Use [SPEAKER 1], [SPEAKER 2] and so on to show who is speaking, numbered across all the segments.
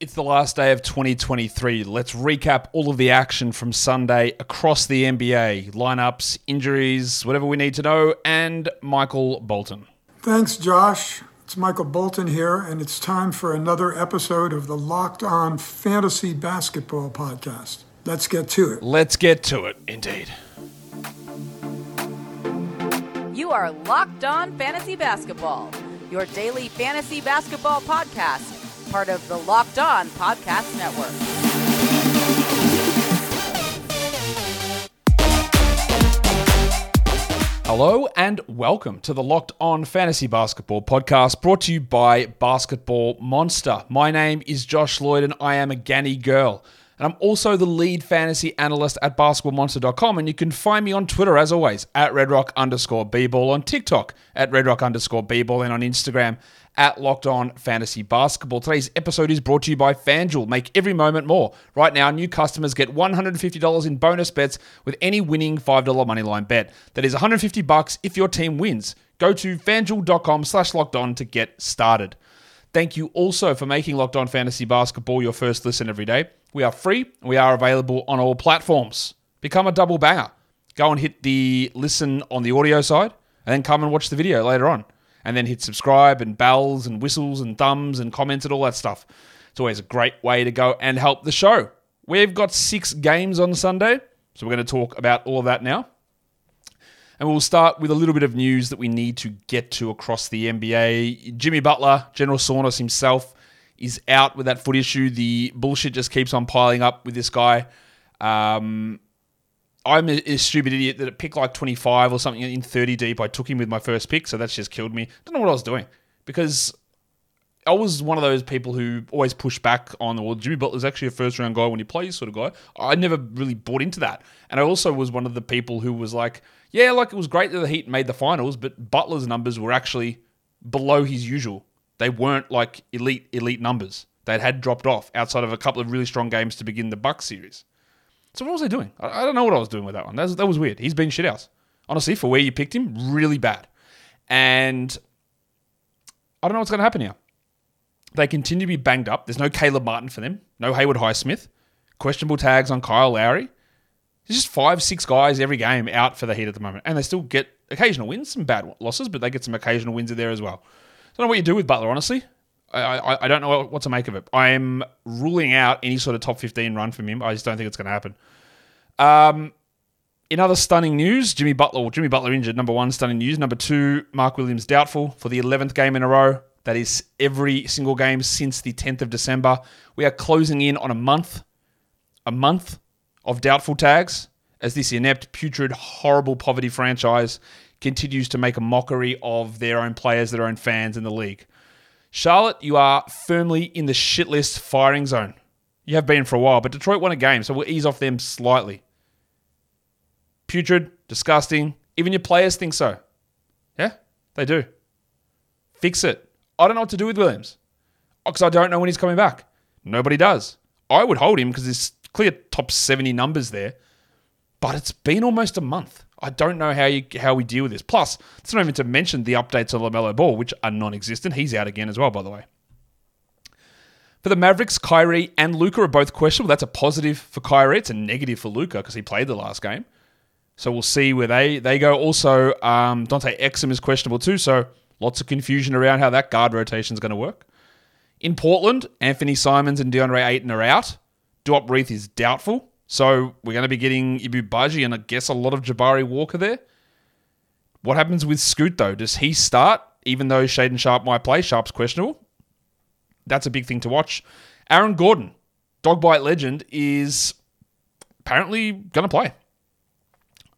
[SPEAKER 1] It's the last day of 2023. Let's recap all of the action from Sunday across the NBA lineups, injuries, whatever we need to know, and Michael Bolton.
[SPEAKER 2] Thanks, Josh. It's Michael Bolton here, and it's time for another episode of the Locked On Fantasy Basketball Podcast. Let's get to it.
[SPEAKER 1] Let's get to it, indeed.
[SPEAKER 3] You are Locked On Fantasy Basketball, your daily fantasy basketball podcast part of the Locked On Podcast Network.
[SPEAKER 1] Hello and welcome to the Locked On Fantasy Basketball podcast brought to you by Basketball Monster. My name is Josh Lloyd and I am a Ganny girl. And I'm also the lead fantasy analyst at basketballmonster.com. And you can find me on Twitter, as always, at redrock underscore on TikTok at redrock underscore and on Instagram at Locked On Fantasy Basketball. Today's episode is brought to you by FanDuel. Make every moment more. Right now, new customers get $150 in bonus bets with any winning $5 moneyline bet. That is 150 bucks if your team wins. Go to fanduel.com slash locked on to get started. Thank you also for making Locked On Fantasy Basketball your first listen every day. We are free. We are available on all platforms. Become a double banger. Go and hit the listen on the audio side, and then come and watch the video later on. And then hit subscribe and bells and whistles and thumbs and comments and all that stuff. It's always a great way to go and help the show. We've got six games on Sunday, so we're going to talk about all of that now. And we'll start with a little bit of news that we need to get to across the NBA. Jimmy Butler, General Saunders himself, is out with that foot issue. The bullshit just keeps on piling up with this guy. Um, I'm a, a, stupid idiot that at pick like 25 or something in 30 deep, I took him with my first pick, so that's just killed me. Don't know what I was doing because I was one of those people who always push back on, the well, Jimmy Butler's actually a first round guy when he plays, sort of guy. I never really bought into that. And I also was one of the people who was like, yeah, like it was great that the Heat made the finals, but Butler's numbers were actually below his usual. They weren't like elite, elite numbers. They had dropped off outside of a couple of really strong games to begin the Bucks series. So what was I doing? I, don't know what I was doing with that one. That was, that was weird. He's been shit shithouse. Honestly, for where you picked him, really bad. And I don't know what's going to happen here. They continue to be banged up. There's no Caleb Martin for them. No Haywood Highsmith. Questionable tags on Kyle Lowry. There's just five, six guys every game out for the Heat at the moment. And they still get occasional wins, some bad losses, but they get some occasional wins in there as well. I don't know what you do with Butler, honestly. I, I, I don't know what to make of it. I am ruling out any sort of top 15 run from him. I just don't think it's going to happen. Um, in other stunning news, Jimmy Butler, Jimmy Butler injured. Number one, stunning news. Number two, Mark Williams doubtful for the 11th game in a row. That is every single game since the 10th of December. We are closing in on a month, a month of doubtful tags as this inept, putrid, horrible poverty franchise continues to make a mockery of their own players, their own fans in the league. Charlotte, you are firmly in the shit list firing zone. You have been for a while, but Detroit won a game, so we'll ease off them slightly. Putrid, disgusting. Even your players think so. Yeah, they do. Fix it. I don't know what to do with Williams oh, because I don't know when he's coming back. Nobody does. I would hold him because there's clear top 70 numbers there, but it's been almost a month. I don't know how you how we deal with this. Plus, it's not even to mention the updates of LaMelo Ball, which are non-existent. He's out again as well, by the way. For the Mavericks, Kyrie and Luka are both questionable. That's a positive for Kyrie. It's a negative for Luka because he played the last game. So we'll see where they, they go. Also, um, Dante Exum is questionable too. So lots of confusion around how that guard rotation is going to work. In Portland, Anfernee Simons and DeAndre Ayton are out. Duop Reath is doubtful. So we're going to be getting Ibou Badji and I guess a lot of Jabari Walker there. What happens with Scoot though? Does he start even though Shaedon Sharpe might play? Sharpe's questionable. That's a big thing to watch. Aaron Gordon, dog bite legend, is apparently going to play.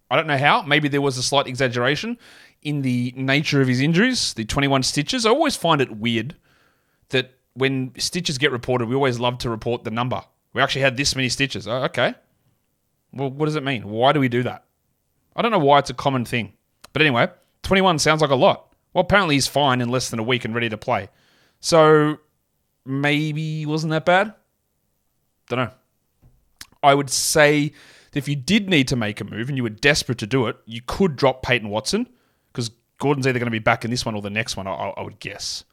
[SPEAKER 1] I don't know how. Maybe there was a slight exaggeration in the nature of his injuries, the 21 stitches. I always find it weird that when stitches get reported, we always love to report the number. We actually had this many stitches. Oh, okay. Well, what does it mean? Why do we do that? I don't know why it's a common thing. But anyway, 21 sounds like a lot. Well, apparently he's fine in less than a week and ready to play. So maybe wasn't that bad? Don't know. I would say if you did need to make a move and you were desperate to do it, you could drop Peyton Watson because Gordon's either going to be back in this one or the next one, I, I would guess.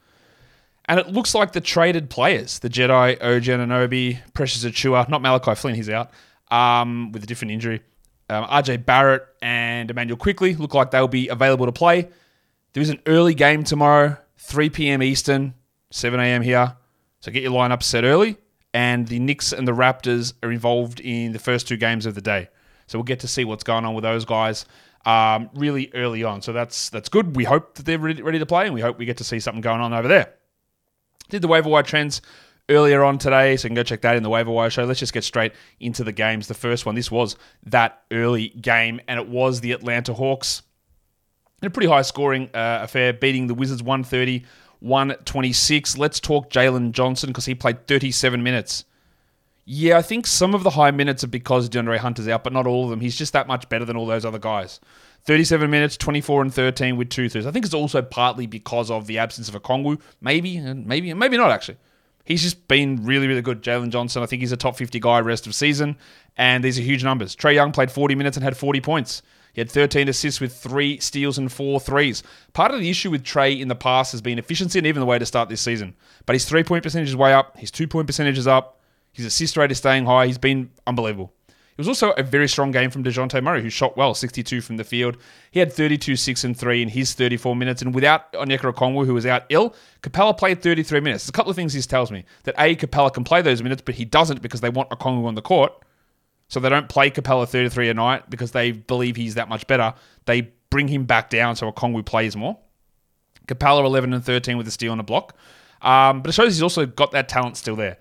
[SPEAKER 1] And it looks like the traded players, the Jedi, OG Anunoby, Precious Achiuwa, not Malachi Flynn, he's out um, with a different injury. Um, RJ Barrett and Immanuel Quickley look like they'll be available to play. There is an early game tomorrow, 3 p.m. Eastern, 7 a.m. here. So get your lineup set early. And the Knicks and the Raptors are involved in the first two games of the day. So we'll get to see what's going on with those guys um, really early on. So that's that's good. We hope that they're ready to play, and we hope we get to see something going on over there. Did the waiver wire trends earlier on today, so you can go check that in the waiver wire show. Let's just get straight into the games. The first one, this was that early game, and it was the Atlanta Hawks. In a pretty high scoring uh, affair, beating the Wizards 130 126. Let's talk Jalen Johnson because he played 37 minutes. Yeah, I think some of the high minutes are because DeAndre Hunter's out, but not all of them. He's just that much better than all those other guys. 37 minutes, 24 and 13 with two threes. I think it's also partly because of the absence of Okongwu. Maybe, and maybe, maybe not actually he's just been really, really good. Jalen Johnson, I think he's a top 50 guy rest of season, and these are huge numbers. Trae Young played 40 minutes and had 40 points. He had 13 assists with three steals and four threes. Part of the issue with Trae in the past has been efficiency and even the way to start this season. But his three point percentage is way up, his two point percentage is up, his assist rate is staying high. He's been unbelievable. It was also a very strong game from DeJounte Murray, who shot well, 62 from the field. He had 32, 6, and 3 in his 34 minutes. And without Onyeka Okongwu, who was out ill, Capela played 33 minutes. There's a couple of things this tells me. That A, Capela can play those minutes, but he doesn't because they want Okongwu on the court. So they don't play Capela 33 a night because they believe he's that much better. They bring him back down so Okongwu plays more. Capela 11 and 13 with a steal and a block. Um, but it shows he's also got that talent still there.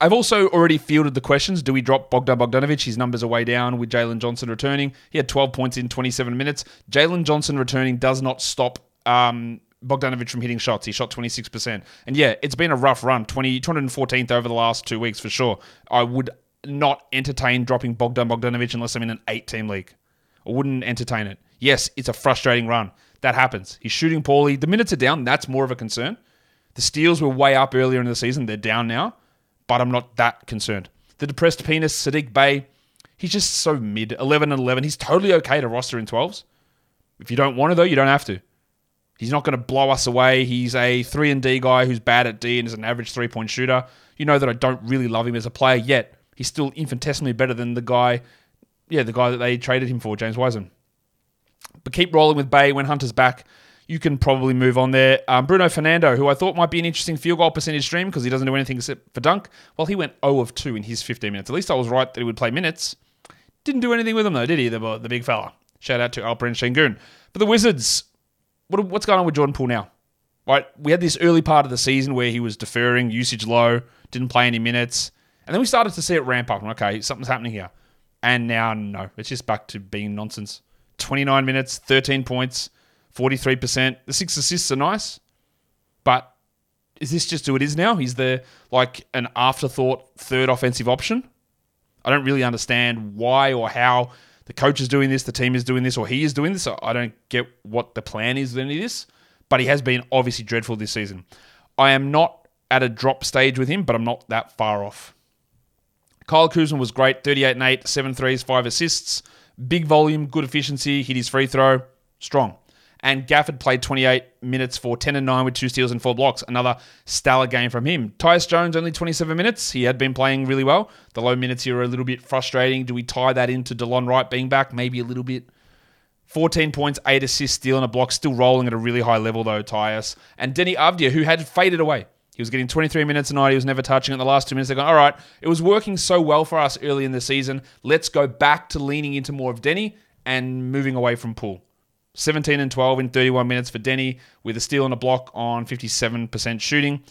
[SPEAKER 1] I've also already fielded the questions. Do we drop Bogdan Bogdanovic? His numbers are way down with Jalen Johnson returning. He had 12 points in 27 minutes. Jalen Johnson returning does not stop um, Bogdanovic from hitting shots. He shot 26%. And yeah, it's been a rough run, 20, 214th over the last two weeks for sure. I would not entertain dropping Bogdan Bogdanovic unless I'm in an eight team league. I wouldn't entertain it. Yes, it's a frustrating run. That happens. He's shooting poorly. The minutes are down. That's more of a concern. The steals were way up earlier in the season. They're down now but I'm not that concerned. The depressed penis, Saddiq Bey, he's just so mid. 11 and 11. He's totally okay to roster in 12s. If you don't want to, though, you don't have to. He's not going to blow us away. He's a 3 and D guy who's bad at D and is an average three point shooter. You know that I don't really love him as a player yet. He's still infinitesimally better than the guy, yeah, the guy that they traded him for, James Wiseman. But keep rolling with Bey when Hunter's back you can probably move on there. Um, Bruno Fernando, who I thought might be an interesting field goal percentage stream because he doesn't do anything except for dunk. Well, he went 0 of 2 in his 15 minutes. At least I was right that he would play minutes. Didn't do anything with him though, did he? The, the big fella. Shout out to Alperen Sengun. For the Wizards, what, what's going on with Jordan Poole now? Right, we had this early part of the season where he was deferring, usage low, didn't play any minutes, and then we started to see it ramp up. Okay, something's happening here, and now no, it's just back to being nonsense. 29 minutes, 13 points, 43%. The six assists are nice, but is this just who it is now? He's the like an afterthought third offensive option. I don't really understand why or how the coach is doing this, the team is doing this, or he is doing this. I don't get what the plan is with any of this, but he has been obviously dreadful this season. I am not at a drop stage with him, but I'm not that far off. Kyle Kuzma was great, 38 and 8, 7 threes, 5 assists. Big volume, good efficiency, hit his free throw, strong. And Gafford played 28 minutes for 10 and 9 with two steals and four blocks. Another stellar game from him. Tyus Jones, only 27 minutes. He had been playing really well. The low minutes here are a little bit frustrating. Do we tie that into DeLon Wright being back? Maybe a little bit. 14 points, 8 assists, steal and a block. Still rolling at a really high level, though, Tyus. And Deni Avdija, who had faded away. He was getting 23 minutes a night. He was never touching it. The last two minutes, they're going, all right, it was working so well for us early in the season. Let's go back to leaning into more of Deni and moving away from Poole. 17 and 12 in 31 minutes for Deni with a steal and a block on 57% shooting.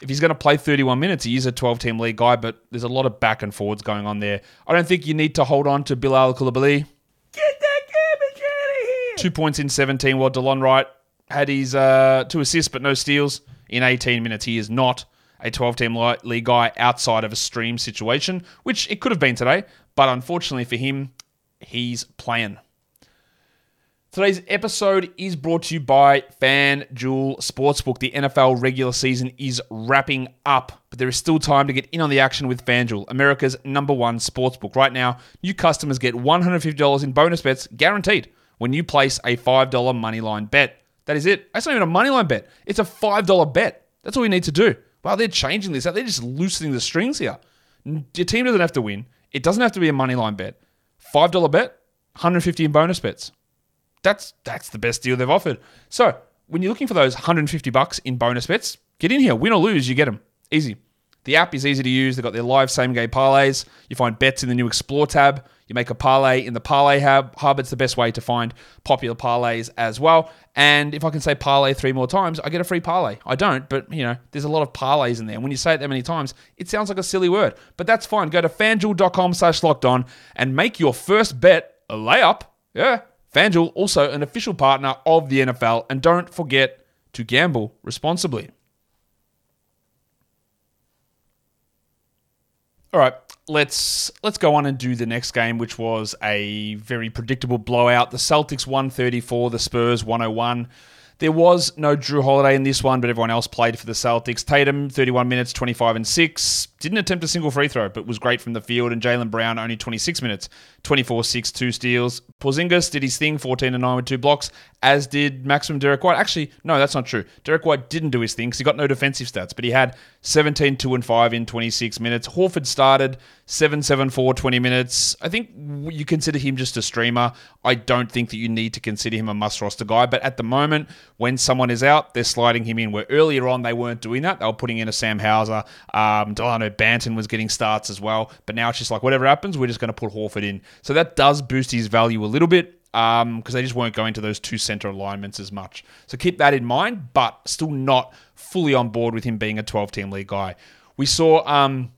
[SPEAKER 1] If he's going to play 31 minutes, he is a 12 team league guy, but there's a lot of back and forwards going on there. I don't think you need to hold on to Bilal Coulibaly.
[SPEAKER 4] Get that garbage out of here!
[SPEAKER 1] Two points in 17, while DeLon Wright had his uh, two assists but no steals in 18 minutes. He is not a 12 team league guy outside of a stream situation, which it could have been today, but unfortunately for him, he's playing. Today's episode is brought to you by FanDuel Sportsbook. The NFL regular season is wrapping up, but there is still time to get in on the action with FanDuel, America's number one sportsbook. Right now, new customers get $150 in bonus bets guaranteed when you place a $5 moneyline bet. That is it. That's not even a moneyline bet. It's a $5 bet. That's all you need to do. Well, they're changing this. They're just loosening the strings here. Your team doesn't have to win. It doesn't have to be a money line bet. Five dollar bet, 150 in bonus bets. That's that's the best deal they've offered. So when you're looking for those 150 bucks in bonus bets, get in here. Win or lose, you get them. Easy. The app is easy to use. They've got their live same game parlays. You find bets in the new Explore tab. You make a parlay in the Parlay Hub. Hub. It's the best way to find popular parlays as well. And if I can say parlay three more times, I get a free parlay. I don't, but you know, there's a lot of parlays in there. When you say it that many times, it sounds like a silly word, but that's fine. Go to fanduel.com slash locked on and make your first bet a layup. Yeah. FanDuel, also an official partner of the NFL. And don't forget to gamble responsibly. All right, let's let's go on and do the next game, which was a very predictable blowout. The Celtics 134, the Spurs 101. There was no Drew Holiday in this one, but everyone else played for the Celtics. Tatum, 31 minutes, 25 and 6. Didn't attempt a single free throw, but was great from the field. And Jaylen Brown, only 26 minutes, 24 6, 2 steals. Porzingis did his thing, 14 and 9 with two blocks, as did Maximum Derek White. Actually, no, that's not true. Derek White didn't do his thing because he got no defensive stats, but he had 17, 2 and 5 in 26 minutes. Horford started 7, 7, 4, 20 minutes. I think you consider him just a streamer. I don't think that you need to consider him a must roster guy, but at the moment, when someone is out, they're sliding him in. Where earlier on, they weren't doing that. They were putting in a Sam Hauser. Um, Delano Banton was getting starts as well, but now it's just like whatever happens, we're just going to put Horford in. So that does boost his value a little bit because um, they just weren't going to those two center alignments as much. So keep that in mind, but still not fully on board with him being a 12 team league guy. We saw um,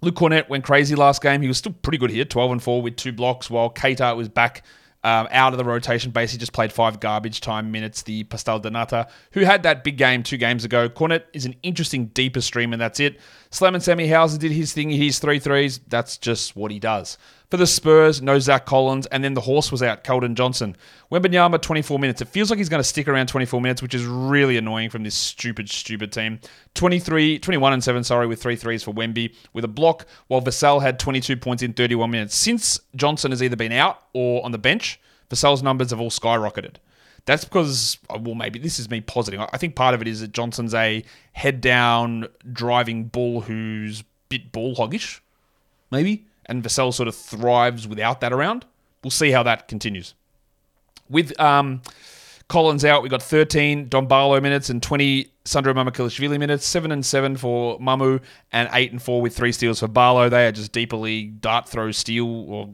[SPEAKER 1] Luke Kornet went crazy last game. He was still pretty good here, 12 and 4 with two blocks, while Queta was back um, out of the rotation basically just played five garbage time minutes. The Pastel Donata, who had that big game two games ago. Kornet is an interesting, deeper stream, and that's it. Slam and Sammy Hauser did his thing. He's three threes. That's just what he does. For the Spurs, no Zach Collins, and then the horse was out, Keldon Johnson. Wembanyama, 24 minutes. It feels like he's going to stick around 24 minutes, which is really annoying from this stupid, stupid team. 23, 21 and 7, sorry, with three threes for Wemby with a block, while Vassell had 22 points in 31 minutes. Since Johnson has either been out or on the bench, Vassell's numbers have all skyrocketed. That's because, uh, well, maybe this is me positing. I think part of it is that Johnson's a head down driving bull who's bit ball hoggish, maybe and Vassell sort of thrives without that around. We'll see how that continues. With um, Collins out, we got 13 Dom Barlow minutes and 20 Sandro Mamukelashvili minutes, 7 and 7 for Mamu, and 8 and 4 with 3 steals for Barlow. They are just deeper league dart throw steal or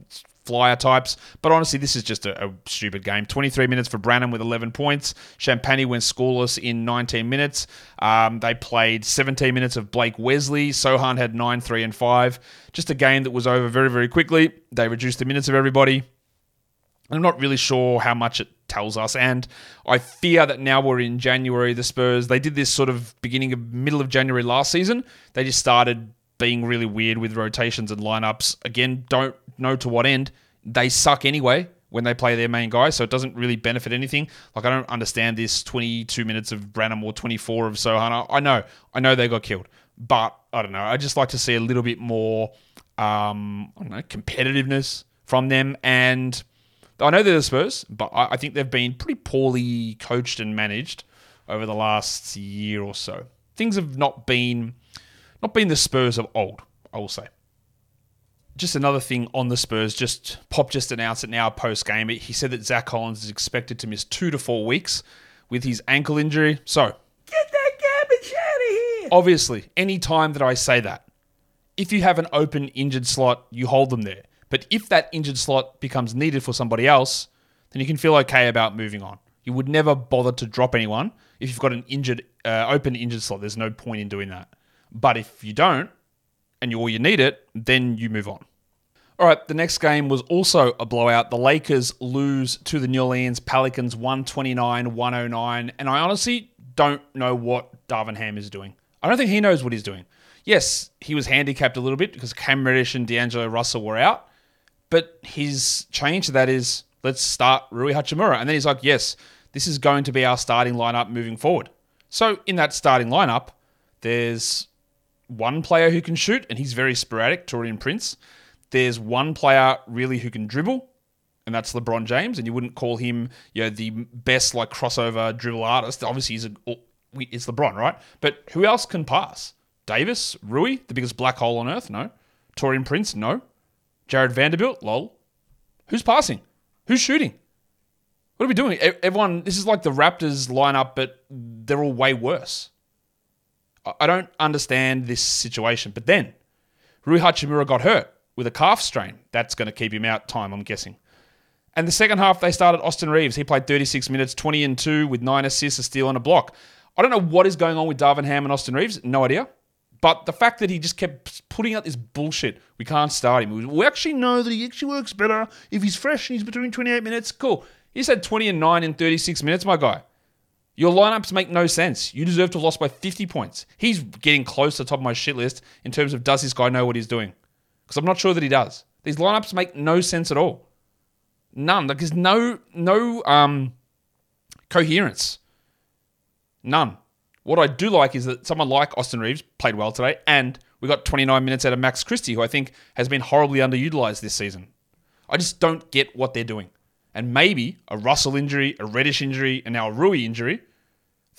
[SPEAKER 1] flyer types. But honestly, this is just a, a, stupid game. 23 minutes for Branham with 11 points. Champagnie went scoreless in 19 minutes. Um, they played 17 minutes of Blake Wesley. Sochan had 9, 3, and 5. Just a game that was over very, very quickly. They reduced the minutes of everybody. I'm not really sure how much it tells us. And I fear that now we're in January, the Spurs, they did this sort of beginning of middle of January last season. They just started being really weird with rotations and lineups. Again, don't know to what end. They suck anyway when they play their main guy, so it doesn't really benefit anything. Like I don't understand this 22 minutes of Branham or 24 of Sohana. I know, I know they got killed, but I don't know. I just like to see a little bit more, um, I don't know, competitiveness from them. And I know they're the Spurs, but I, I think they've been pretty poorly coached and managed over the last year or so. Things have not been not been the Spurs of old, I will say. Just another thing on the Spurs, just Pop just announced it now post game. He said that Zach Collins is expected to miss two to four weeks with his ankle injury. So,
[SPEAKER 4] get that garbage out of here.
[SPEAKER 1] Obviously, any time that I say that, if you have an open injured slot, you hold them there. But if that injured slot becomes needed for somebody else, then you can feel okay about moving on. You would never bother to drop anyone if you've got an injured, uh, open injured slot. There's no point in doing that. But if you don't, and you, or you need it, then you move on. All right, the next game was also a blowout. The Lakers lose to the New Orleans Pelicans 129 109. And I honestly don't know what Darvin Ham is doing. I don't think he knows what he's doing. Yes, he was handicapped a little bit because Cam Reddish and D'Angelo Russell were out. But his change to that is let's start Rui Hachimura. And then he's like, yes, this is going to be our starting lineup moving forward. So in that starting lineup, there's one player who can shoot, and he's very sporadic, Taurean Prince. There's one player really who can dribble, and that's LeBron James. And you wouldn't call him, you know, the best like crossover dribble artist. Obviously, he's a, oh, it's LeBron, right? But who else can pass? Davis, Rui, the biggest black hole on earth? No. Taurean Prince? No. Jarred Vanderbilt? Lol. Who's passing? Who's shooting? What are we doing? Everyone, this is like the Raptors lineup, but they're all way worse. I don't understand this situation. But then, Rui Hachimura got hurt with a calf strain. That's going to keep him out time, I'm guessing. And the second half, they started Austin Reaves. He played 36 minutes, 20 and 2 with 9 assists, a steal, and a block. I don't know what is going on with Darvin Ham and Austin Reaves. No idea. But the fact that he just kept putting out this bullshit, we can't start him. We actually know that he actually works better if he's fresh and he's between 28 minutes. Cool. He said 20 and 9 in 36 minutes, my guy. Your lineups make no sense. You deserve to have lost by 50 points. He's getting close to the top of my shit list in terms of does this guy know what he's doing? Because I'm not sure that he does. These lineups make no sense at all. None. Like there's no no um coherence. None. What I do like is that someone like Austin Reaves played well today, and we got 29 minutes out of Max Christie, who I think has been horribly underutilized this season. I just don't get what they're doing. And maybe a Russell injury, a Reddish injury, and now a Rui injury,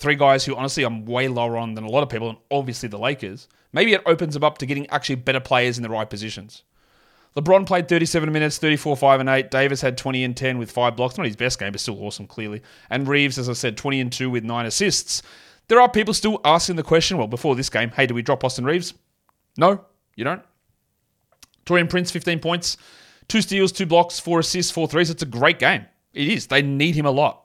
[SPEAKER 1] three guys who honestly I'm way lower on than a lot of people, and obviously the Lakers, maybe it opens them up to getting actually better players in the right positions. LeBron played 37 minutes, 34, 5 and 8. Davis had 20 and 10 with five blocks. Not his best game, but still awesome, clearly. And Reaves, as I said, 20 and 2 with nine assists. There are people still asking the question, well, before this game, hey, do we drop Austin Reaves? No, you don't. Taurean Prince, 15 points, two steals, two blocks, four assists, four threes. It's a great game. It is. They need him a lot.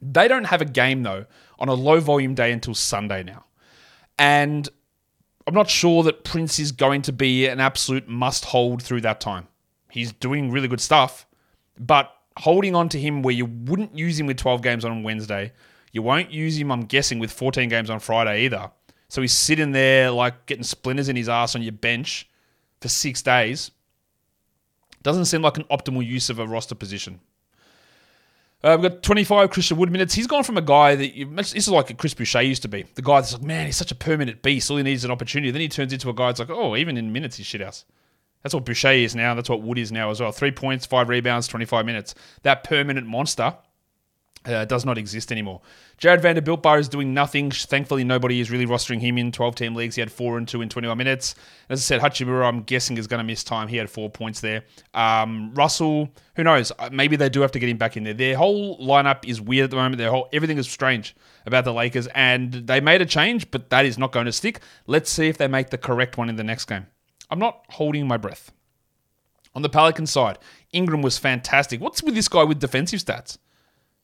[SPEAKER 1] They don't have a game, though, on a low volume day until Sunday now. And I'm not sure that Prince is going to be an absolute must hold through that time. He's doing really good stuff, but holding on to him where you wouldn't use him with 12 games on Wednesday, you won't use him, I'm guessing, with 14 games on Friday either. So he's sitting there like getting splinters in his ass on your bench for six days. Doesn't seem like an optimal use of a roster position. Uh, we've got 25 Christian Wood minutes. He's gone from a guy that you, this is like a Chris Boucher used to be. The guy that's like, man, he's such a permanent beast. All he needs is an opportunity. Then he turns into a guy that's like, oh, even in minutes, he's shit house. That's what Boucher is now. That's what Wood is now as well. Three points, five rebounds, 25 minutes. That permanent monster uh, does not exist anymore. Jarred Vanderbilt Bar is doing nothing. Thankfully, nobody is really rostering him in 12 team leagues. He had four and two in 21 minutes. As I said, Hachimura, I'm guessing, is going to miss time. He had four points there. Um, Russell, who knows? Uh, maybe they do have to get him back in there. Their whole lineup is weird at the moment. Their whole everything is strange about the Lakers, and they made a change, but that is not going to stick. Let's see if they make the correct one in the next game. I'm not holding my breath. On the Pelican side, Ingram was fantastic. What's with this guy with defensive stats?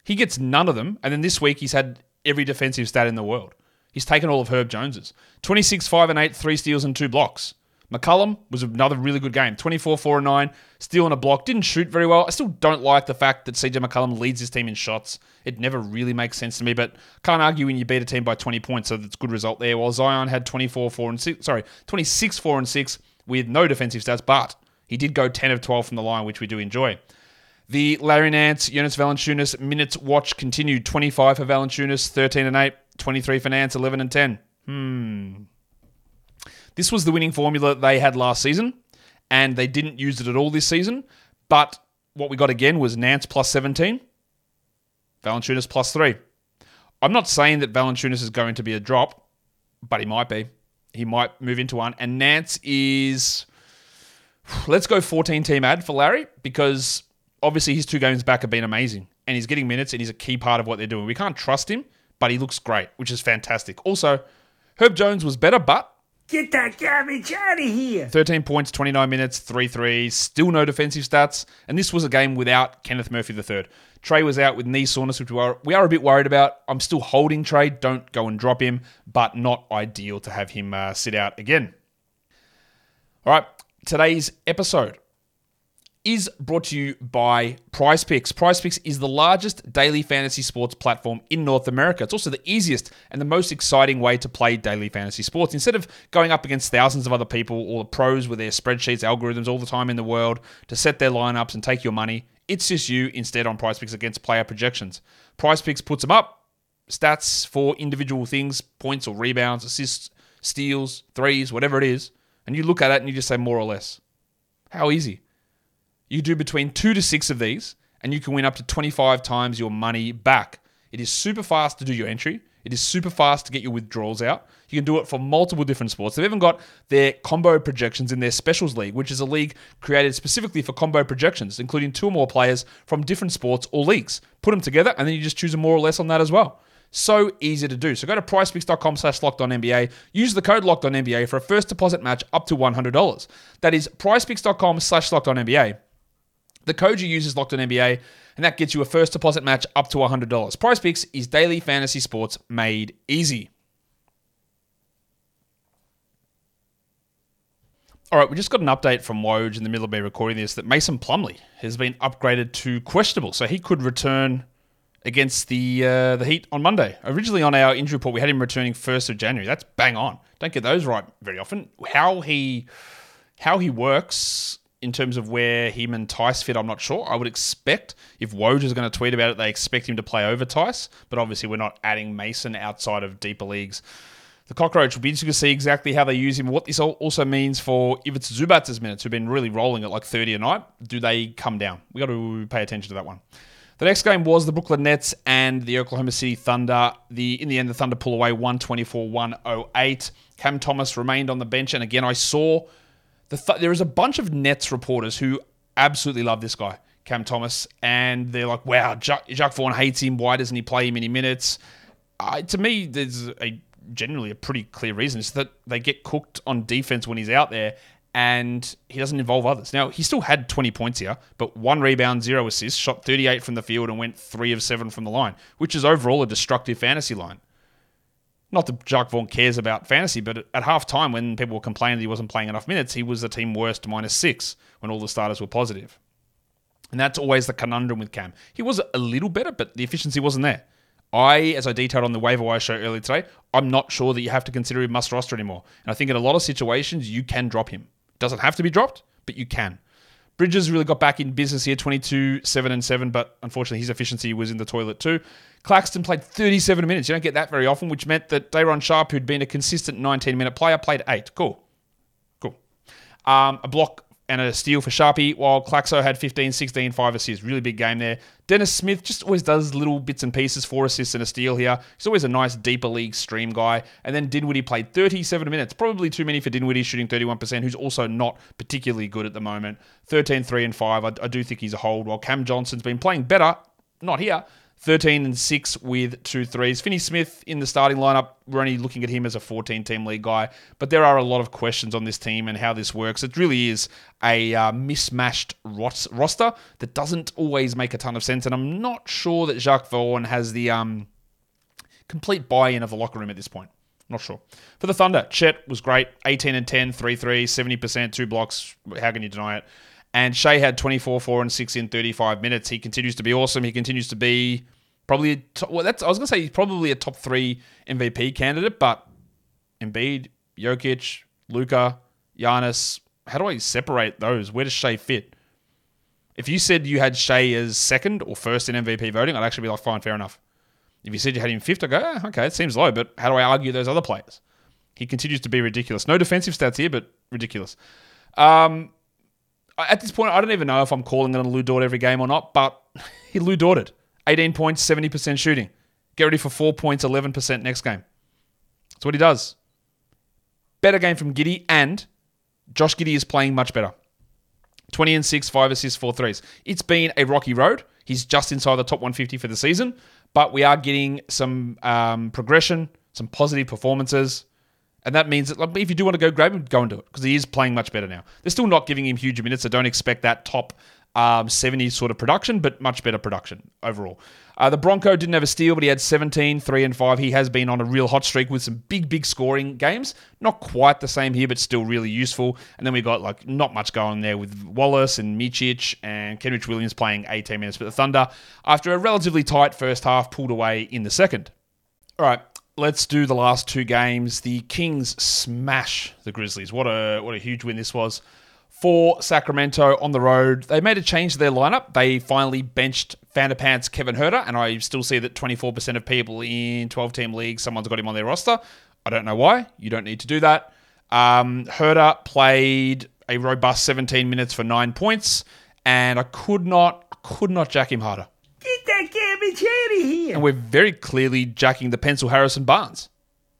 [SPEAKER 1] He gets none of them. And then this week he's had every defensive stat in the world. He's taken all of Herb Jones's. 26, 5 and 8, three steals and two blocks. McCollum was another really good game. 24, 4 and 9, steal and a block. Didn't shoot very well. I still don't like the fact that CJ McCollum leads his team in shots. It never really makes sense to me, but can't argue when you beat a team by 20 points, so that's a good result there. While Zion had 24, 4 and 6, sorry, 26, 4 and 6 with no defensive stats, but he did go 10 of 12 from the line, which we do enjoy. The Larry Nance, Jonas Valanciunas minutes watch continued 25 for Valanciunas, 13 and 8, 23 for Nance, 11 and 10. Hmm. This was the winning formula they had last season, and they didn't use it at all this season. But what we got again was Nance plus 17, Valanciunas plus 3. I'm not saying that Valanciunas is going to be a drop, but he might be. He might move into one. And Nance is. Let's go 14 team ad for Larry because obviously his two games back have been amazing, and he's getting minutes, and he's a key part of what they're doing. We can't trust him, but he looks great, which is fantastic. Also, Herb Jones was better, but
[SPEAKER 4] Get that garbage out of here.
[SPEAKER 1] 13 points, 29 minutes, 3 threes, still no defensive stats. And this was a game without Kenneth Murphy III. Trey was out with knee soreness, which we are, we are a bit worried about. I'm still holding Trey. Don't go and drop him, but not ideal to have him uh, sit out again. All right, today's episode is brought to you by Prize Picks. Prize Picks is the largest daily fantasy sports platform in North America. It's also the easiest and the most exciting way to play daily fantasy sports. Instead of going up against thousands of other people, all the pros with their spreadsheets, algorithms all the time in the world to set their lineups and take your money, it's just you instead on Prize Picks against player projections. Prize Picks puts them up, stats for individual things, points or rebounds, assists, steals, threes, whatever it is, and you look at it and you just say more or less. How easy. You do between two to six of these, and you can win up to 25 times your money back. It is super fast to do your entry. It is super fast to get your withdrawals out. You can do it for multiple different sports. They've even got their combo projections in their specials league, which is a league created specifically for combo projections, including two or more players from different sports or leagues. Put them together, and then you just choose a more or less on that as well. So easy to do. So go to prizepicks.com slash locked on NBA. Use the code locked on NBA for a first deposit match up to $100. That is prizepicks.com slash locked on NBA. The code you use is locked on NBA, and that gets you a first deposit match up to $100. Prize Picks is daily fantasy sports made easy. All right, we just got an update from Woj in the middle of me recording this that Mason Plumlee has been upgraded to questionable, so he could return against the uh, the Heat on Monday. Originally on our injury report, we had him returning first of January. That's bang on. Don't get those right very often. How he how he works in terms of where him and Theis fit, I'm not sure. I would expect if Woj is going to tweet about it, they expect him to play over Theis, but obviously we're not adding Mason outside of deeper leagues. The cockroach will be interesting to see exactly how they use him. What this also means for if it's Zubac's minutes, who've been really rolling at like 30 a night. Do they come down? We got to pay attention to that one. The next game was the Brooklyn Nets and the Oklahoma City Thunder. The in the end, the Thunder pull away 124-108. Cam Thomas remained on the bench, and again, I saw the th- there is a bunch of Nets reporters who absolutely love this guy, Cam Thomas, and they're like, "Wow, Jacque, Jacque Vaughn hates him. Why doesn't he play him any minutes?" Uh, to me, there's a generally a pretty clear reason. It's that they get cooked on defense when he's out there, and he doesn't involve others. Now, he still had 20 points here, but one rebound, zero assists, shot 38 from the field, and went three of seven from the line, which is overall a destructive fantasy line. Not that Jacque Vaughn cares about fantasy, but at half time, when people were complaining that he wasn't playing enough minutes, he was the team worst minus six when all the starters were positive. And that's always the conundrum with Cam. He was a little better, but the efficiency wasn't there. I, as I detailed on the waiver wire show earlier today, I'm not sure that you have to consider him must roster anymore. And I think in a lot of situations, you can drop him. Doesn't have to be dropped, but you can. Bridges really got back in business here, 22, 7 and 7, but unfortunately his efficiency was in the toilet too. Claxton played 37 minutes. You don't get that very often, which meant that Day'Ron Sharpe, who'd been a consistent 19 minute player, played 8. Cool. Cool. Um, a block and a steal for Sharpie, while Claxo had 15, 16, 5 assists. Really big game there. Dennis Smith just always does little bits and pieces, 4 assists and a steal here. He's always a nice deeper league stream guy. And then Dinwiddie played 37 minutes. Probably too many for Dinwiddie, shooting 31%, who's also not particularly good at the moment. 13, 3, and 5. I, I do think he's a hold, while Cam Johnson's been playing better. Not here, 13 and 6 with two threes. Finney Smith in the starting lineup, we're only looking at him as a 14 team league guy, but there are a lot of questions on this team and how this works. It really is a uh, mismatched roster that doesn't always make a ton of sense, and I'm not sure that Jacque Vaughn has the um, complete buy in of the locker room at this point. Not sure. For the Thunder, Chet was great 18 and 10, 3 3, 70%, two blocks. How can you deny it? And Shai had 24, 4, and 6 in 35 minutes. He continues to be awesome. He continues to be probably, well, that's, I was going to say he's probably a top three MVP candidate, but Embiid, Jokic, Luka, Giannis, how do I separate those? Where does Shai fit? If you said you had Shai as second or first in MVP voting, I'd actually be like, fine, fair enough. If you said you had him fifth, I go, eh, okay, it seems low, but how do I argue those other players? He continues to be ridiculous. No defensive stats here, but ridiculous. Um, at this point, I don't even know if I'm calling it a Lu Dort every game or not, but he Lu Dorted. 18 points, 70% shooting. Get ready for 4 points, 11% next game. That's what he does. Better game from Giddey, and Josh Giddey is playing much better. 20 and 6, 5 assists, 4 threes. It's been a rocky road. He's just inside the top 150 for the season, but we are getting some um, progression, some positive performances. And that means that if you do want to go grab him, go and do it because he is playing much better now. They're still not giving him huge minutes, so don't expect that top um, 70 sort of production, but much better production overall. Uh, the Bronco didn't have a steal, but he had 17, 3 and 5. He has been on a real hot streak with some big, big scoring games. Not quite the same here, but still really useful. And then we got like not much going there with Wallace and Micic and Kenrich Williams playing 18 minutes for the Thunder after a relatively tight first half, pulled away in the second. All right, let's do the last two games. The Kings smash the Grizzlies. What a what a huge win this was for Sacramento on the road. They made a change to their lineup. They finally benched Fanta Pants Kevin Huerter, and I still see that 24% of people in 12 team leagues, someone's got him on their roster. I don't know why. You don't need to do that. Um, Huerter played a robust 17 minutes for nine points, and I could not, could not jack him harder.
[SPEAKER 4] Get that Gabby here.
[SPEAKER 1] And we're very clearly jacking the pencil Harrison Barnes.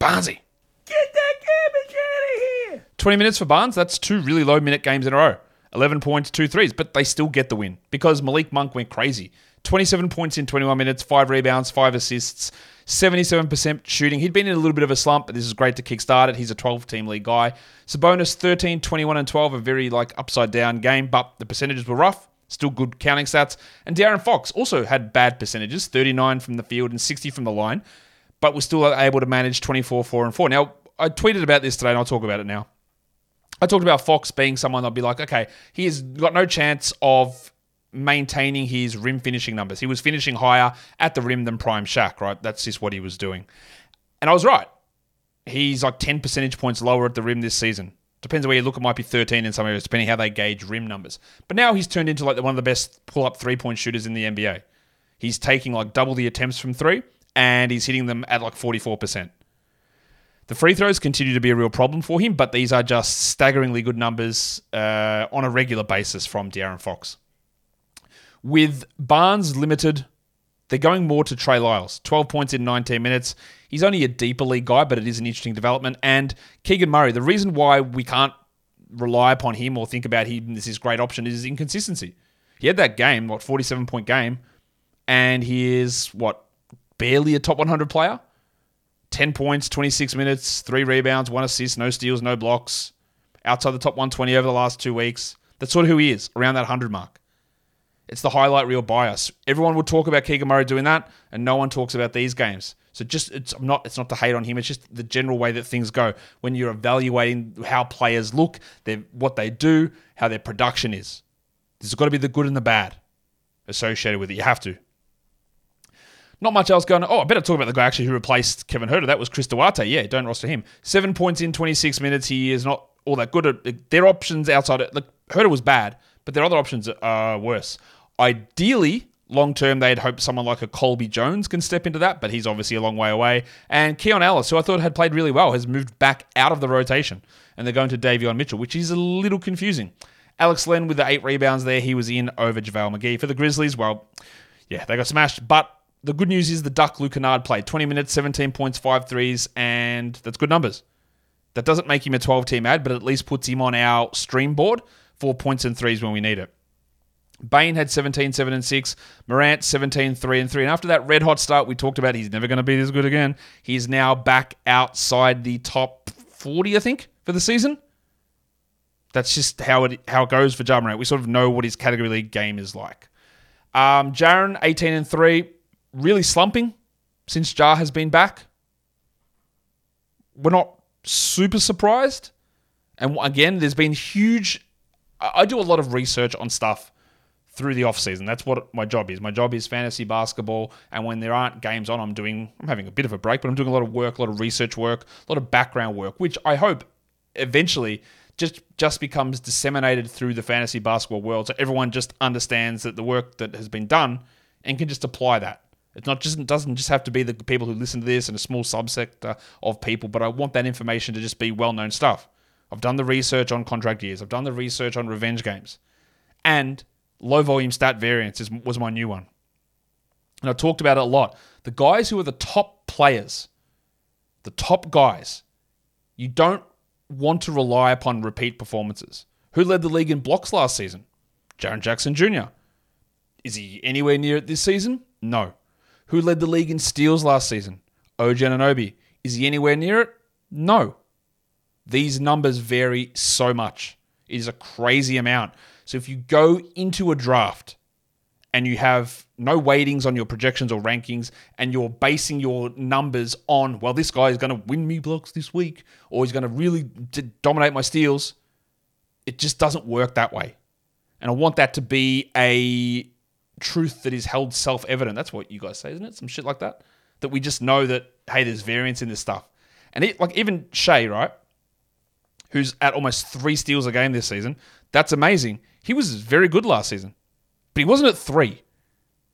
[SPEAKER 1] Barnesy.
[SPEAKER 4] Get that garbage out of here.
[SPEAKER 1] 20 minutes for Barnes, that's two really low minute games in a row. 11 points, two threes, but they still get the win because Malik Monk went crazy. 27 points in 21 minutes, five rebounds, five assists, 77% shooting. He'd been in a little bit of a slump, but this is great to kickstart it. He's a 12 team league guy. Sabonis 13, 21, and 12, a very like upside down game, but the percentages were rough. Still good counting stats. And De'Aaron Fox also had bad percentages 39 from the field and 60 from the line, but was still able to manage 24, 4, and 4. Now, I tweeted about this today, and I'll talk about it now. I talked about Fox being someone I'll be like, okay, he has got no chance of maintaining his rim finishing numbers. He was finishing higher at the rim than Prime Shaq, right? That's just what he was doing. And I was right. He's like 10 percentage points lower at the rim this season. Depends on where you look, it might be 13 in some areas, depending how they gauge rim numbers. But now he's turned into like one of the best pull up three point shooters in the NBA. He's taking like double the attempts from three, and he's hitting them at like 44%. The free throws continue to be a real problem for him, but these are just staggeringly good numbers uh, on a regular basis from De'Aaron Fox. With Barnes limited, they're going more to Trey Lyles. 12 points in 19 minutes. He's only a deeper league guy, but it is an interesting development. And Keegan Murray, the reason why we can't rely upon him or think about him as his great option is inconsistency. He had that game, what, 47 point game, and he is, what, barely a top 100 player? 10 points, 26 minutes, three rebounds, one assist, no steals, no blocks, outside the top 120 over the last two weeks. That's sort of who he is, around that 100 mark. It's the highlight reel bias. Everyone will talk about Keegan Murray doing that, and no one talks about these games. So just it's not it's not to hate on him. It's just the general way that things go when you're evaluating how players look, their what they do, how their production is. There's got to be the good and the bad associated with it. You have to. Not much else going on. Oh, I better talk about the guy actually who replaced Kevin Huerter. That was Chris Duarte. Yeah, don't roster him. Seven points in 26 minutes. He is not all that good. Their options outside like Huerter was bad, but their other options are worse. Ideally, long term, they'd hope someone like a Colby Jones can step into that, but he's obviously a long way away. And Keon Ellis, who I thought had played really well, has moved back out of the rotation, and they're going to Davion Mitchell, which is a little confusing. Alex Len with the eight rebounds there, he was in over JaVale McGee. For the Grizzlies, well, yeah, they got smashed, but the good news is the Duck Luke Kennard played 20 minutes, 17 points, five threes, and that's good numbers. That doesn't make him a 12 team ad, but at least puts him on our stream board for points and threes when we need it. Bane had 17, 7, and 6. Morant, 17, 3, and 3. And after that red hot start we talked about, he's never going to be this good again. He's now back outside the top 40, I think, for the season. That's just how it how it goes for Ja. We sort of know what his category league game is like. Um, Jaren, 18 and 3 really slumping since Jar has been back. We're not super surprised. And again, there's been huge. I do a lot of research on stuff through the off season. That's what my job is. My job is fantasy basketball, and when there aren't games on, I'm doing. I'm having a bit of a break, but I'm doing a lot of work, a lot of research work, a lot of background work, which I hope eventually just just becomes disseminated through the fantasy basketball world, so everyone just understands that the work that has been done and can just apply that. It's not just it doesn't just have to be the people who listen to this and a small subsector of people, but I want that information to just be well known stuff. I've done the research on contract years. I've done the research on revenge games, and low volume stat variance is, was my new one. And I talked about it a lot. The guys who are the top players, the top guys, you don't want to rely upon repeat performances. Who led the league in blocks last season? Jaren Jackson Jr. Is he anywhere near it this season? No. Who led the league in steals last season? OG Anunoby. Is he anywhere near it? No. These numbers vary so much. It is a crazy amount. So if you go into a draft and you have no weightings on your projections or rankings and you're basing your numbers on, well, this guy is going to win me blocks this week or he's going to really dominate my steals, it just doesn't work that way. And I want that to be a truth that is held self evident. That's what you guys say, isn't it? Some shit like that. That we just know that, hey, there's variance in this stuff. And it, like even Shai, right? Who's at almost three steals a game this season. That's amazing. He was very good last season, but he wasn't at three.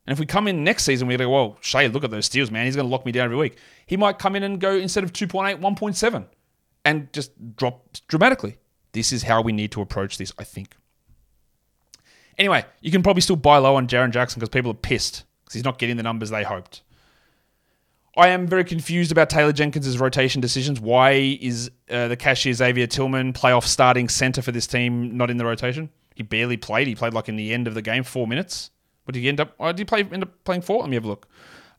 [SPEAKER 1] And if we come in next season, we go, well, Shai, look at those steals, man. He's going to lock me down every week. He might come in and go instead of 2.8, 1.7 and just drop dramatically. This is how we need to approach this, I think. Anyway, you can probably still buy low on Jaren Jackson because people are pissed because he's not getting the numbers they hoped. I am very confused about Taylor Jenkins' rotation decisions. Why is uh, the cashier Xavier Tillman playoff starting center for this team not in the rotation? He barely played. He played like in the end of the game, four minutes. What did he end up? Oh, did he play, end up playing four? Let me have a look.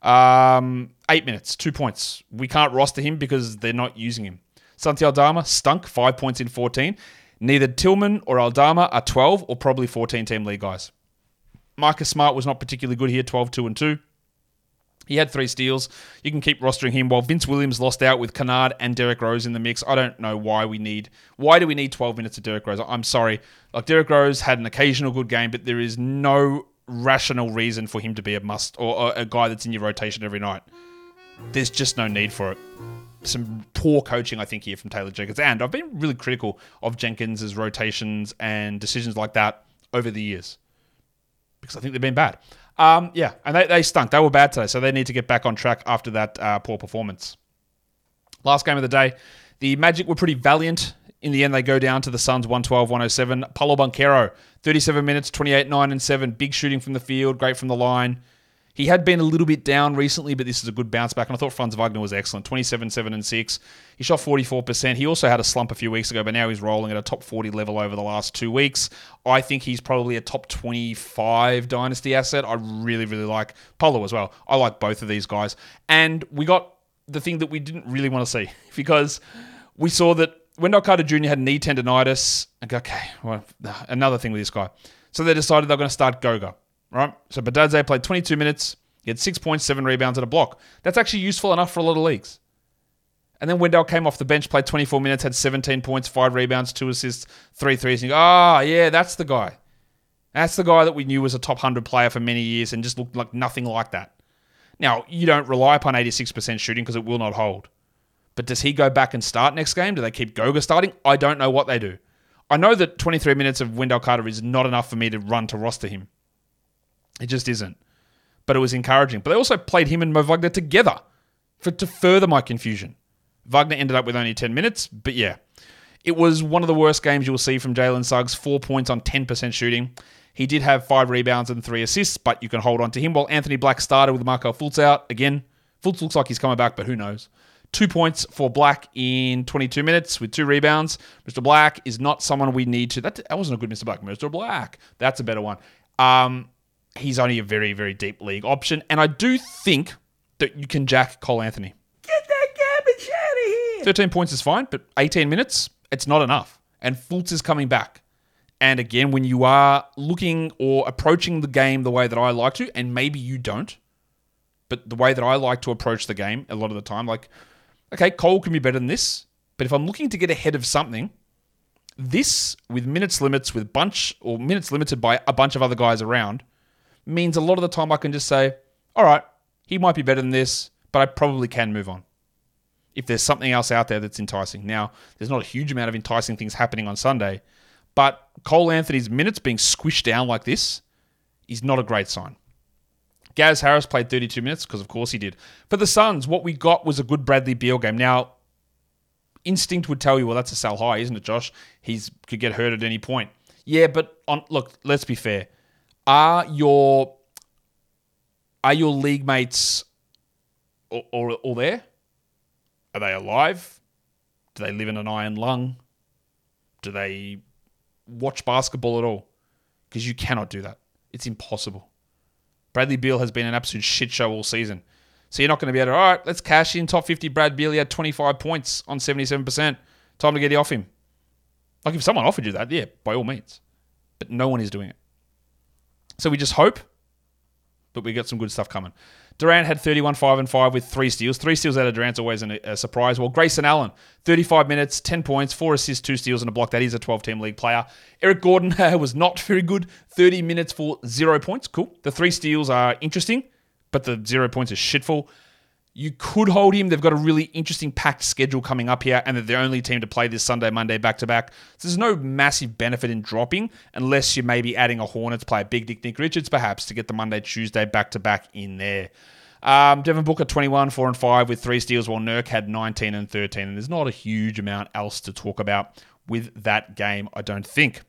[SPEAKER 1] Um, eight minutes, two points. We can't roster him because they're not using him. Santi Aldama stunk, five points in 14. Neither Tillman or Aldama are 12 or probably 14 team league guys. Marcus Smart was not particularly good here, 12, 2, and 2. He had three steals. You can keep rostering him while Vince Williams lost out with Kennard and Derrick Rose in the mix. I don't know why we need why do we need 12 minutes of Derrick Rose? I'm sorry. Like Derrick Rose had an occasional good game, but there is no rational reason for him to be a must or a guy that's in your rotation every night. There's just no need for it. Some poor coaching, I think, here from Taylor Jenkins. And I've been really critical of Jenkins' rotations and decisions like that over the years because I think they've been bad. Um, yeah, and they, they stunk. They were bad today, so they need to get back on track after that uh, poor performance. Last game of the day, the Magic were pretty valiant. In the end, they go down to the Suns 112 107. Paolo Banchero, 37 minutes, 28 9 and 7. Big shooting from the field, great from the line. He had been a little bit down recently, but this is a good bounce back. And I thought Franz Wagner was excellent 27, 7, and 6. He shot 44%. He also had a slump a few weeks ago, but now he's rolling at a top 40 level over the last two weeks. I think he's probably a top 25 dynasty asset. I really, really like Paolo as well. I like both of these guys. And we got the thing that we didn't really want to see because we saw that Wendell Carter Jr. had knee tendonitis. Okay, well, another thing with this guy. So they decided they're going to start Goga right? So Bitadze played 22 minutes. He had six points, seven rebounds, and a block. That's actually useful enough for a lot of leagues. And then Wendell came off the bench, played 24 minutes, had 17 points, five rebounds, two assists, three threes. And you go, ah, oh, yeah, that's the guy. That's the guy that we knew was a top 100 player for many years and just looked like nothing like that. Now, you don't rely upon 86% shooting because it will not hold. But does he go back and start next game? Do they keep Goga starting? I don't know what they do. I know that 23 minutes of Wendell Carter is not enough for me to run to roster him. It just isn't. But it was encouraging. But they also played him and Mo Wagner together for to further my confusion. Wagner ended up with only 10 minutes, but yeah. It was one of the worst games you'll see from Jalen Suggs. Four points on 10% shooting. He did have five rebounds and three assists, but you can hold on to him. While Anthony Black started with Markelle Fultz out. Again, Fultz looks like he's coming back, but who knows? Two points for Black in 22 minutes with two rebounds. Mr. Black is not someone we need to. That, that wasn't a good Mr. Black. Mr. Black. That's a better one. Um, he's only a very, very deep league option. And I do think that you can jack Cole Anthony.
[SPEAKER 4] Get that garbage out of here.
[SPEAKER 1] 13 points is fine, but 18 minutes, it's not enough. And Fultz is coming back. And again, when you are looking or approaching the game the way that I like to, and maybe you don't, but the way that I like to approach the game a lot of the time, like, okay, Cole can be better than this, but if I'm looking to get ahead of something, this with minutes limits, with bunch or minutes limited by a bunch of other guys around, means a lot of the time I can just say, all right, he might be better than this, but I probably can move on. If there's something else out there that's enticing. Now, there's not a huge amount of enticing things happening on Sunday, but Cole Anthony's minutes being squished down like this is not a great sign. Gaz Harris played 32 minutes because, of course, he did. For the Suns, what we got was a good Bradley Beal game. Now, instinct would tell you, well, that's a sell high, isn't it, Josh? He's could get hurt at any point. Yeah, but on look, let's be fair are your are your league mates all, all, all there? Are they alive? Do they live in an iron lung? Do they watch basketball at all? Because you cannot do that. It's impossible. Bradley Beal has been an absolute shit show all season. So you're not going to be able to, all right, let's cash in top 50 Brad Beal. Had 25 points on 77%. Time to get you off him. Like if someone offered you that, yeah, by all means. But no one is doing it. So we just hope, but we got some good stuff coming. Durant had 31, 5 and 5 with three steals. Three steals out of Durant's always a, surprise. Well, Grayson Allen, 35 minutes, 10 points, 4 assists, 2 steals, and a block. That is a 12 team league player. Eric Gordon uh, was not very good. 30 minutes for zero points. Cool. The three steals are interesting, but the zero points is shitful. You could hold him. They've got a really interesting packed schedule coming up here, and they're the only team to play this Sunday, Monday back to back. So there's no massive benefit in dropping unless you're maybe adding a Hornets player, Big Dick Nick Richards, perhaps, to get the Monday, Tuesday back to back in there. Um, Devin Booker 21, 4 and 5 with three steals, while Nurk had 19 and 13. And there's not a huge amount else to talk about with that game, I don't think.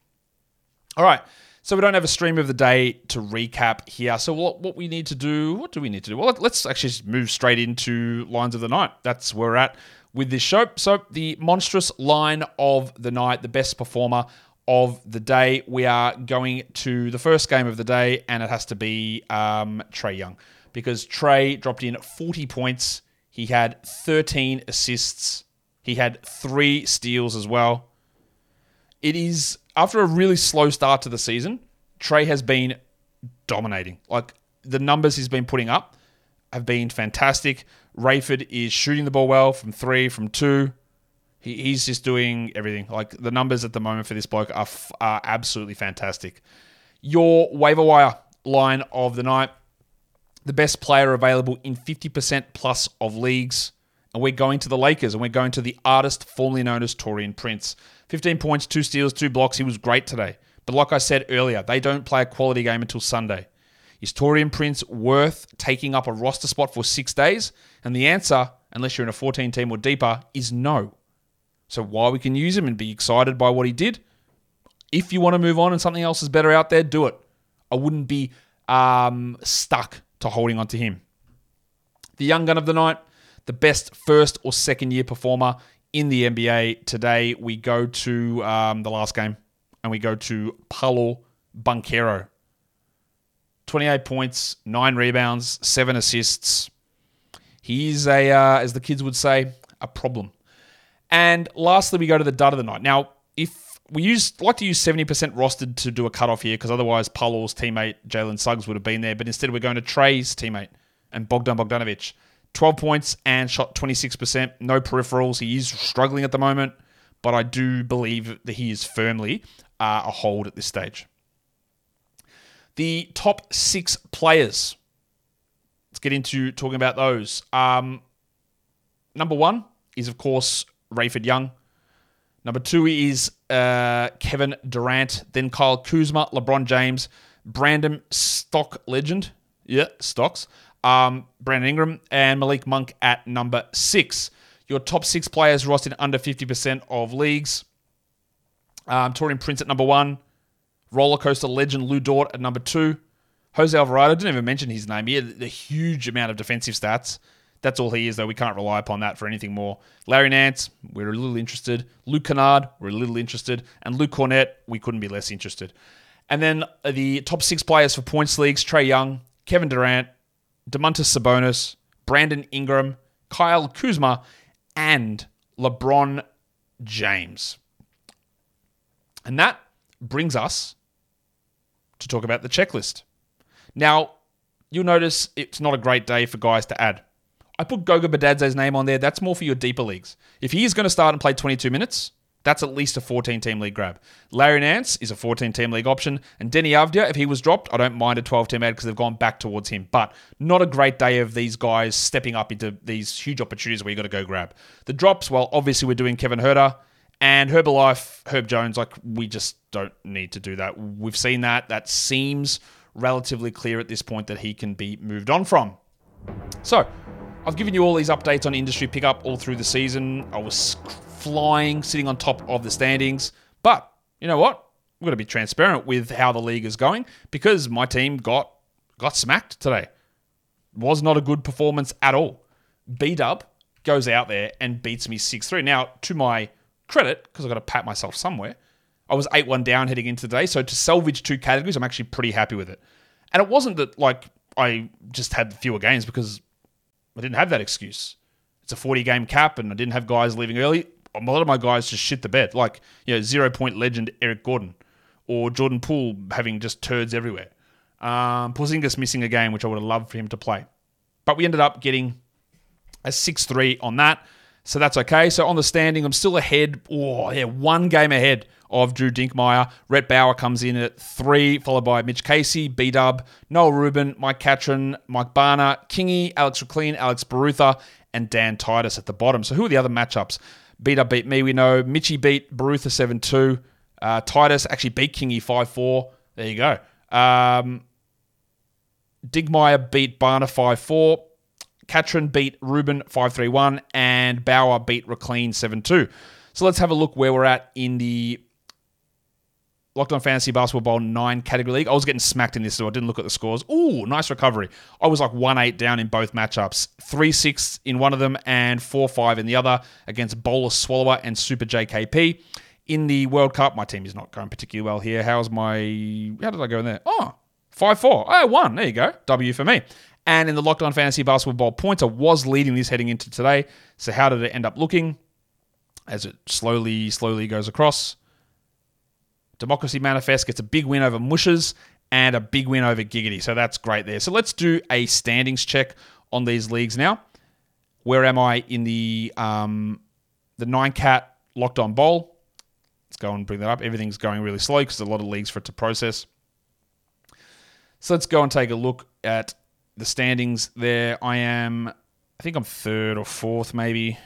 [SPEAKER 1] All right. So we don't have a stream of the day to recap here. So what what we need to do? What do we need to do? Well, let's actually move straight into lines of the night. That's where we're at with this show. So the monstrous line of the night, the best performer of the day. We are going to the first game of the day, and it has to be um, Trae Young because Trae dropped in 40 points. He had 13 assists. He had three steals as well. It is after a really slow start to the season, Trae has been dominating. Like the numbers he's been putting up have been fantastic. Rayford is shooting the ball well from three, from two. He, he's just doing everything. Like the numbers at the moment for this bloke are, f- are absolutely fantastic. Your waiver wire line of the night, the best player available in 50% plus of leagues. And we're going to the Lakers and we're going to the artist formerly known as Taurean Prince. 15 points, two steals, two blocks. He was great today. But like I said earlier, they don't play a quality game until Sunday. Is Taurean Prince worth taking up a roster spot for six days? And the answer, unless you're in a 14 team or deeper, is no. So while we can use him and be excited by what he did, if you want to move on and something else is better out there, do it. I wouldn't be um, stuck to holding on to him. The young gun of the night, the best first or second year performer in the NBA today, we go to um, the last game and we go to Paolo Banchero. 28 points, nine rebounds, seven assists. He's a, uh, as the kids would say, a problem. And lastly, we go to the dud of the night. Now, if we use like to use 70% rostered to do a cutoff here, because otherwise Paolo's teammate Jalen Suggs would have been there, but instead we're going to Trae's teammate and Bogdan Bogdanovic. 12 points and shot 26%. No peripherals. He is struggling at the moment, but I do believe that he is firmly uh, a hold at this stage. The top six players. Let's get into talking about those. Um, number one is, of course, Rayford Young. Number two is uh, Kevin Durant. Then Kyle Kuzma, LeBron James, Brandon Stock Legend. Yeah, Stocks um, Brandon Ingram, and Malik Monk at number six. Your top six players rostered under 50% of leagues. Um, Taurean Prince at number one. Roller coaster legend Lu Dort at number two. Jose Alvarado, didn't even mention his name. He had a huge amount of defensive stats. That's all he is, though. We can't rely upon that for anything more. Larry Nance, we're a little interested. Luke Kennard, we're a little interested. And Luke Kornet, we couldn't be less interested. And then the top six players for points leagues Trae Young, Kevin Durant, Domantas Sabonis, Brandon Ingram, Kyle Kuzma, and LeBron James. And that brings us to talk about the checklist. Now, you'll notice it's not a great day for guys to add. I put Goga Bitadze's name on there. That's more for your deeper leagues. If he is going to start and play 22 minutes, that's at least a 14 team league grab. Larry Nance is a 14 team league option. And Deni Avdija, if he was dropped, I don't mind a 12 team add because they've gone back towards him. But not a great day of these guys stepping up into these huge opportunities where you got to go grab. The drops, well, obviously we're doing Kevin Huerter and Herbalife, Herb Jones. Like, we just don't need to do that. We've seen that. That seems relatively clear at this point that he can be moved on from. So, I've given you all these updates on industry pickup all through the season. I was flying, sitting on top of the standings. But you know what? We're going to be transparent with how the league is going because my team got got smacked today. Was not a good performance at all. B Dub goes out there and beats me 6 3. Now, to my credit, because I've got to pat myself somewhere, I was 8 1 down heading into today. So to salvage two categories, I'm actually pretty happy with it. And it wasn't that like I just had fewer games because I didn't have that excuse. It's a 40 game cap and I didn't have guys leaving early a lot of my guys just shit the bed. Like, you know, zero point legend Eric Gordon or Jordan Poole having just turds everywhere. Um, Porzingis missing a game, which I would have loved for him to play. But we ended up getting a 6 3 on that. So that's okay. So on the standing, I'm still ahead. Oh, yeah, one game ahead of Drew Dinkmeyer. Rhett Bauer comes in at three, followed by Mitch Casey, B Dub, Noel Rubin, Mike Catron, Mike Barner, Kingy, Alex Rikleen, Alex Barutha, and Dan Titus at the bottom. So who are the other matchups? Beat up beat me, we know. Mitchy beat Barutha 7 2. Uh, Titus actually beat Kingy 5 4. There you go. Um, Dinkmeyer beat Barner 5 4. Katrin beat Ruben 5 3 1. And Bauer beat Rikleen 7 2. So let's have a look where we're at in the Locked on Fantasy Basketball Bowl 9 category league. I was getting smacked in this, so I didn't look at the scores. Ooh, nice recovery. I was like 1 8 down in both matchups 3 6 in one of them and 4 5 in the other against Bowler Swallower and Super JKP. In the World Cup, my team is not going particularly well here. How's my. How did I go in there? Oh, 5 4. I won. There you go. W for me. And in the Locked On Fantasy Basketball Bowl points, I was leading this heading into today. So how did it end up looking as it slowly, slowly goes across? Democracy Manifest gets a big win over Mushes and a big win over Giggity. So that's great there. So let's do a standings check on these leagues now. Where am I in the um, the nine cat locked on bowl? Let's go and bring that up. Everything's going really slow because a lot of leagues for it to process. So let's go and take a look at the standings there. I am, I think I'm third or fourth, maybe.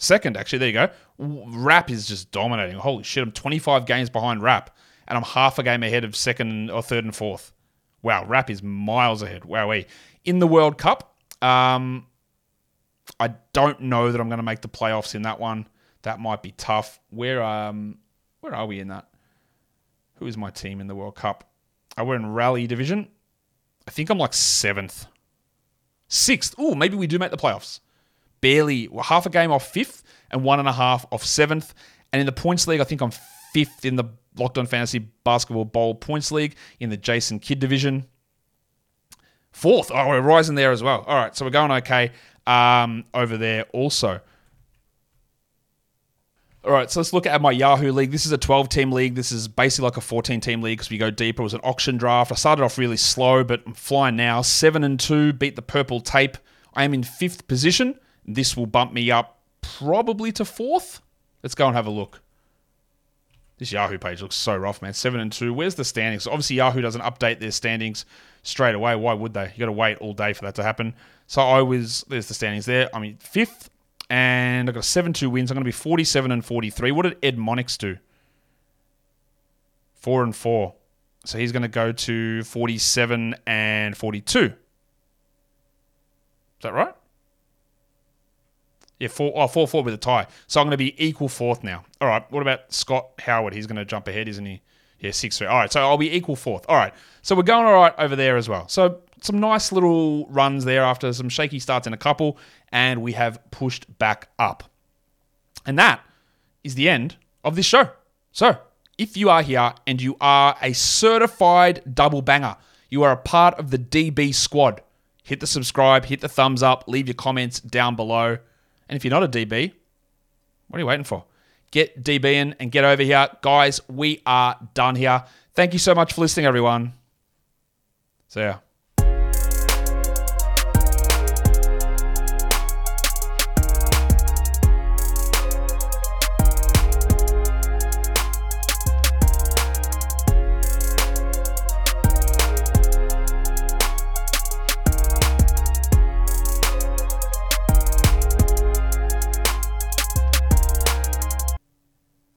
[SPEAKER 1] Second, actually. There you go. Rap is just dominating. Holy shit. I'm 25 games behind Rap, and I'm half a game ahead of second or third and fourth. Wow. Rap is miles ahead. Wowee. In the World Cup, um, I don't know that I'm going to make the playoffs in that one. That might be tough. Where um, where are we in that? Who is my team in the World Cup? Oh, we're in Rally Division. I think I'm like seventh, sixth. Oh, maybe we do make the playoffs. Barely half a game off fifth and one and a half off seventh. And in the points league, I think I'm fifth in the Locked On Fantasy Basketball Bowl points league in the Jason Kidd division. Fourth. Oh, we're rising there as well. All right, so we're going okay um, over there also. All right, so let's look at my Yahoo league. This is a 12 team league. This is basically like a 14 team league because we go deeper. It was an auction draft. I started off really slow, but I'm flying now. 7 and 2, beat the purple tape. I am in fifth position. This will bump me up probably to fourth. Let's go and have a look. This Yahoo page looks so rough, man. 7 and 2. Where's the standings? Obviously, Yahoo doesn't update their standings straight away. Why would they? You got to wait all day for that to happen. So I was, there's the standings there. I mean, fifth and I've got 7 2 wins. I'm going to be 47 and 43. What did Ed Monix do? 4 and 4. So he's going to go to 47 and 42. Is that right? Yeah, four, oh, four, with a tie. So I'm going to be equal fourth now. All right. What about Scott Howard? He's going to jump ahead, isn't he? Yeah, six three. All right. So I'll be equal fourth. All right. So we're going all right over there as well. So some nice little runs there after some shaky starts in a couple, and we have pushed back up. And that is the end of this show. So, if you are here and you are a certified double banger, you are a part of the DB squad, hit the subscribe, hit the thumbs up, leave your comments down below. And if you're not a DB, what are you waiting for? Get DB in and get over here. Guys, we are done here. Thank you so much for listening, everyone. See ya.